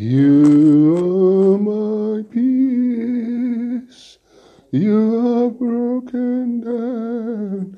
You are my peace. You are broken down.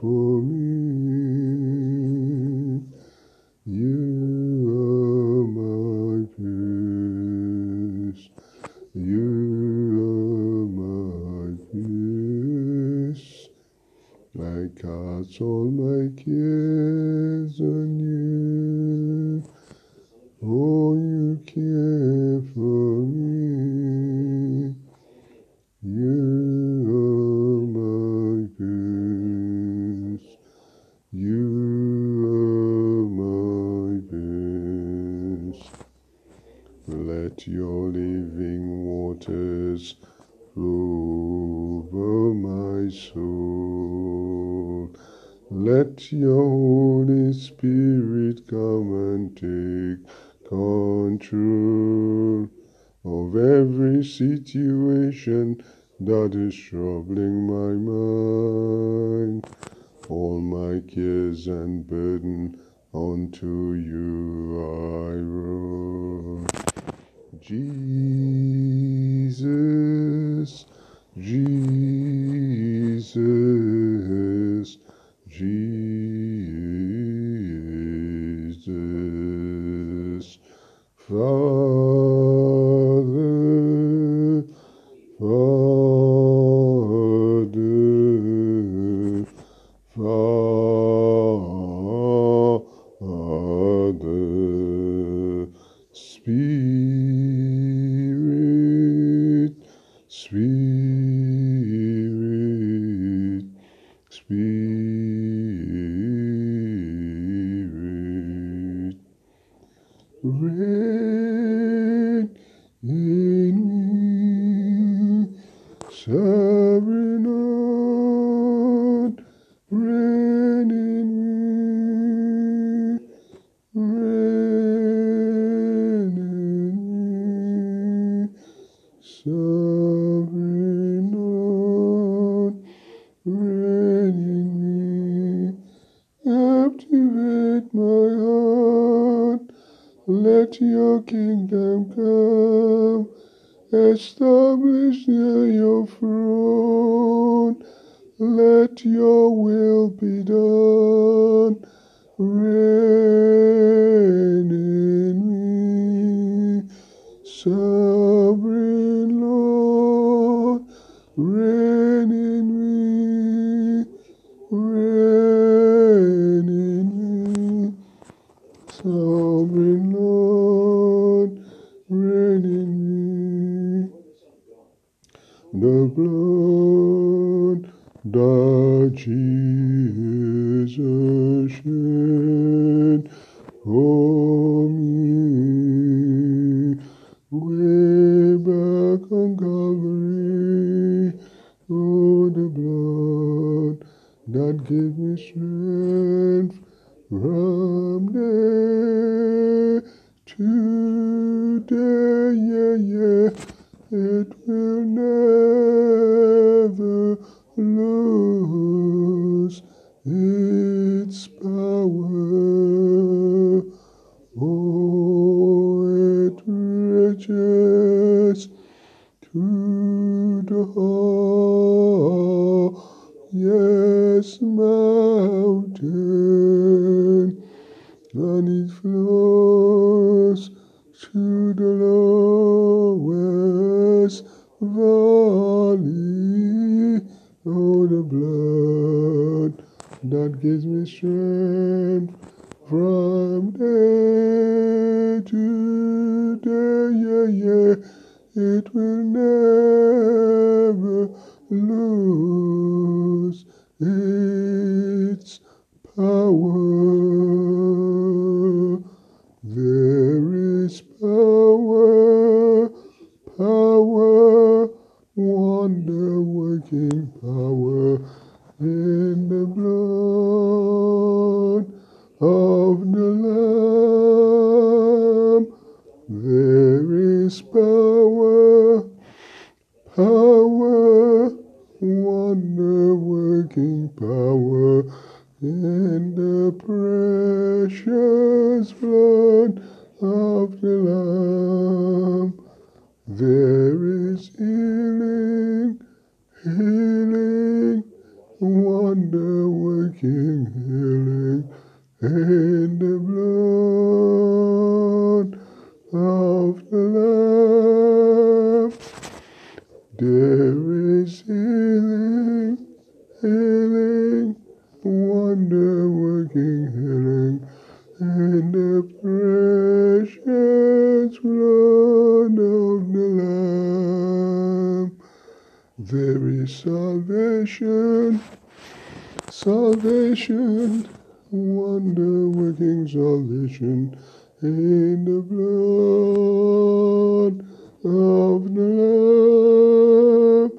for me. of every situation that is troubling my mind. All my cares and burden unto you I roll. Jesus, Jesus, Jesus. Father, Really? kingdom come, establish near your throne. Let your will be done. Reign in me, sovereign. Oh, the blood that gives me strength from day to day. Yeah, yeah. It will never lose its power. Lamb. There is healing, healing, wonder working healing in the blood of the Lamb. There is healing, healing, wonder working healing in the precious blood of the Lamb. There is salvation, salvation, wonder working salvation in the blood of the Lamb.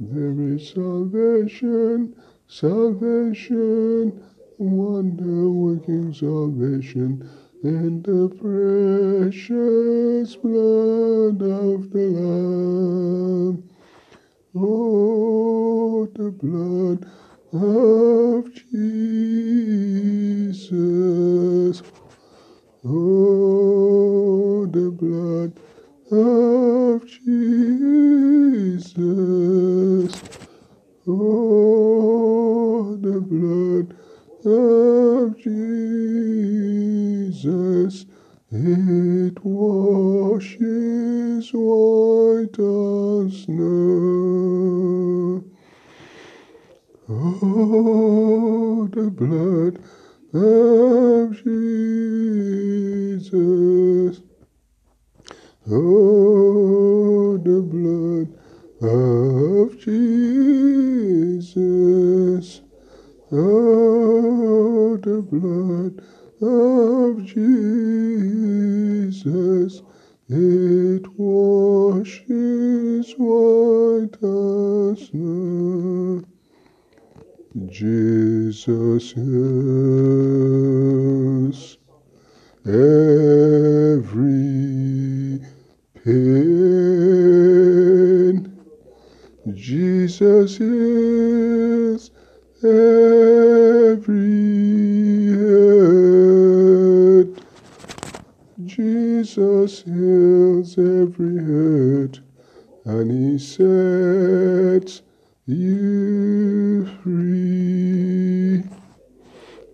There is salvation, salvation, wonder working salvation in the precious blood of the Lamb. Oh, the blood of Jesus. Oh, the blood of Jesus. Oh, the blood of Jesus. It washes white as snow. Oh, the blood of Jesus. Oh, the blood of Jesus. Oh, the blood of Jesus. It washes white as snow. Jesus heals Heals every hurt. Jesus heals every hurt, and He sets you free.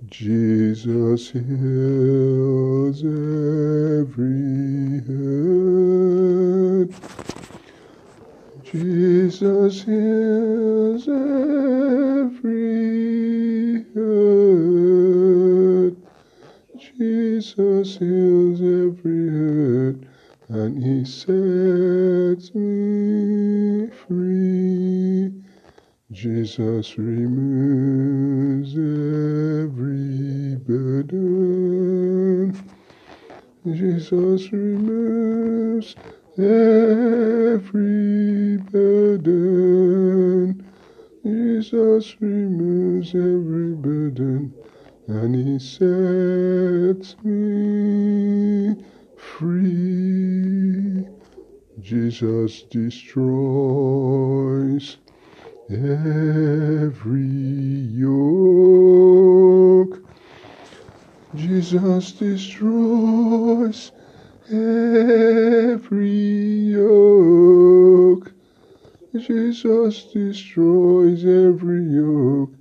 Jesus heals every hurt. Jesus heals Jesus removes every burden. Jesus removes every burden. Jesus removes every burden, and He sets me free. Jesus destroys every yoke. Jesus destroys every yoke. Jesus destroys every yoke,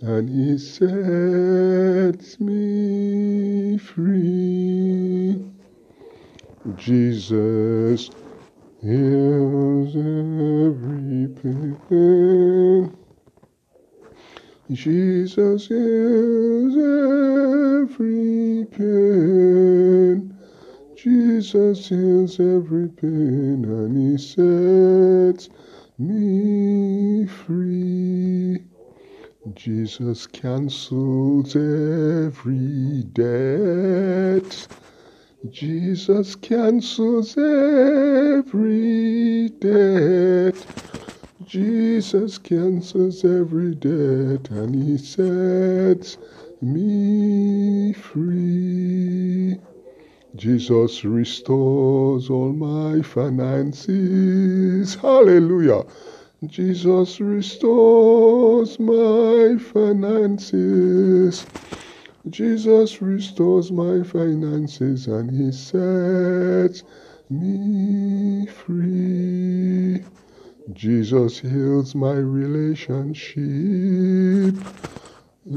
and He sets me free. Jesus heals every pain. Jesus heals every pain. Jesus heals every pain and he sets me free. Jesus cancels every debt. Jesus cancels every debt. Jesus cancels every debt and he sets me free. Jesus restores all my finances. Hallelujah. Jesus restores my finances. Jesus restores my finances and he sets me free. Jesus heals my relationship.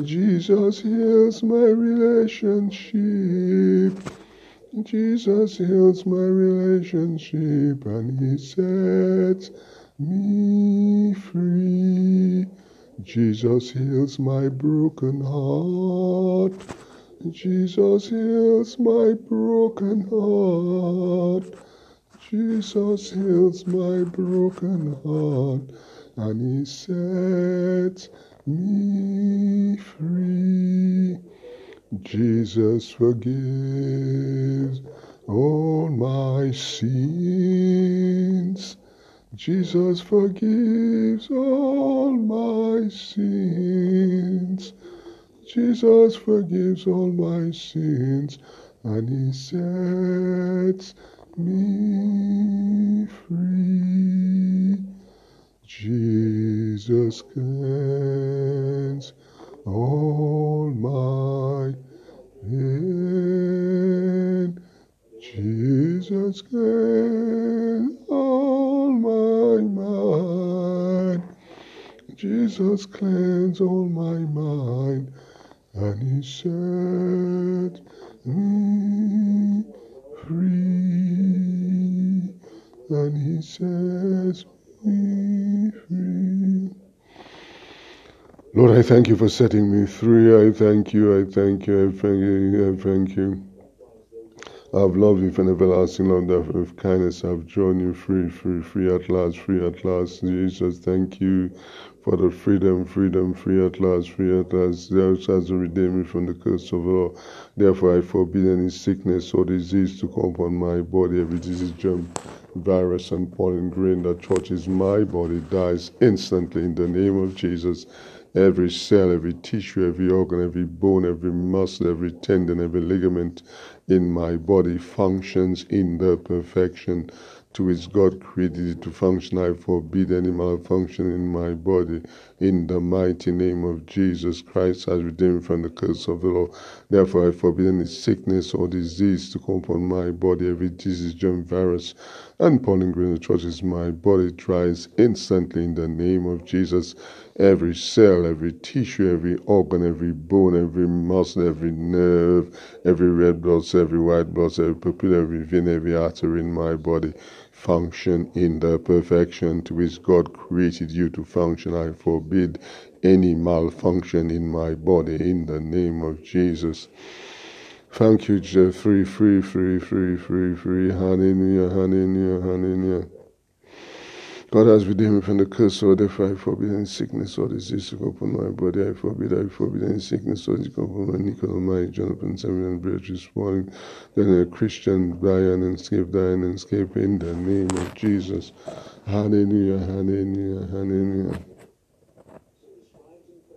Jesus heals my relationship. Jesus heals my relationship and he sets me free. Jesus heals my broken heart. Jesus heals my broken heart. Jesus heals my broken heart and he sets me free. Jesus forgives all my sins. Jesus forgives all my sins. Jesus forgives all my sins and he sets me free. Jesus cleanse all my pain. Jesus cleanse all my mind. Jesus cleanse all my mind and he set me free and he sets me free. Lord, I thank you for setting me free. I thank you, I thank you, I thank you, I thank you. I've loved you with an everlasting love that with kindness I've drawn you free, free, free at last, free at last. Jesus, thank you for the freedom, freedom, free at last, free at last. Thou shalt redeem me from the curse of law. Therefore I forbid any sickness or disease to come upon my body. Every disease, germ, virus, and pollen grain that touches my body dies instantly in the name of Jesus. Every cell, every tissue, every organ, every bone, every muscle, every tendon, every ligament in my body functions in the perfection to which God created it to function. I forbid any malfunction in my body in the mighty name of Jesus Christ as redeemed from the curse of the law. Therefore, I forbid any sickness or disease to come upon my body, every disease, germ, virus, and pollen grain touches my body dries instantly in the name of Jesus. Every cell, every tissue, every organ, every bone, every muscle, every nerve, every red blood cell, every white blood cell, every pupil, every vein, every artery in my body function in the perfection to which God created you to function. I forbid any malfunction in my body in the name of Jesus. Thank you, Jeff. Free, free, free, free, free, free. Hallelujah, hallelujah, hallelujah. God has redeemed me from the curse, so therefore I forbid any sickness or disease to come upon my body. I forbid, I forbid any sickness or disease to come upon my Nicole, my Jonathan, Samuel, and Beatrice morning. Then a Christian dying and escape, dying and escape in the name of Jesus. Hallelujah, hallelujah, hallelujah.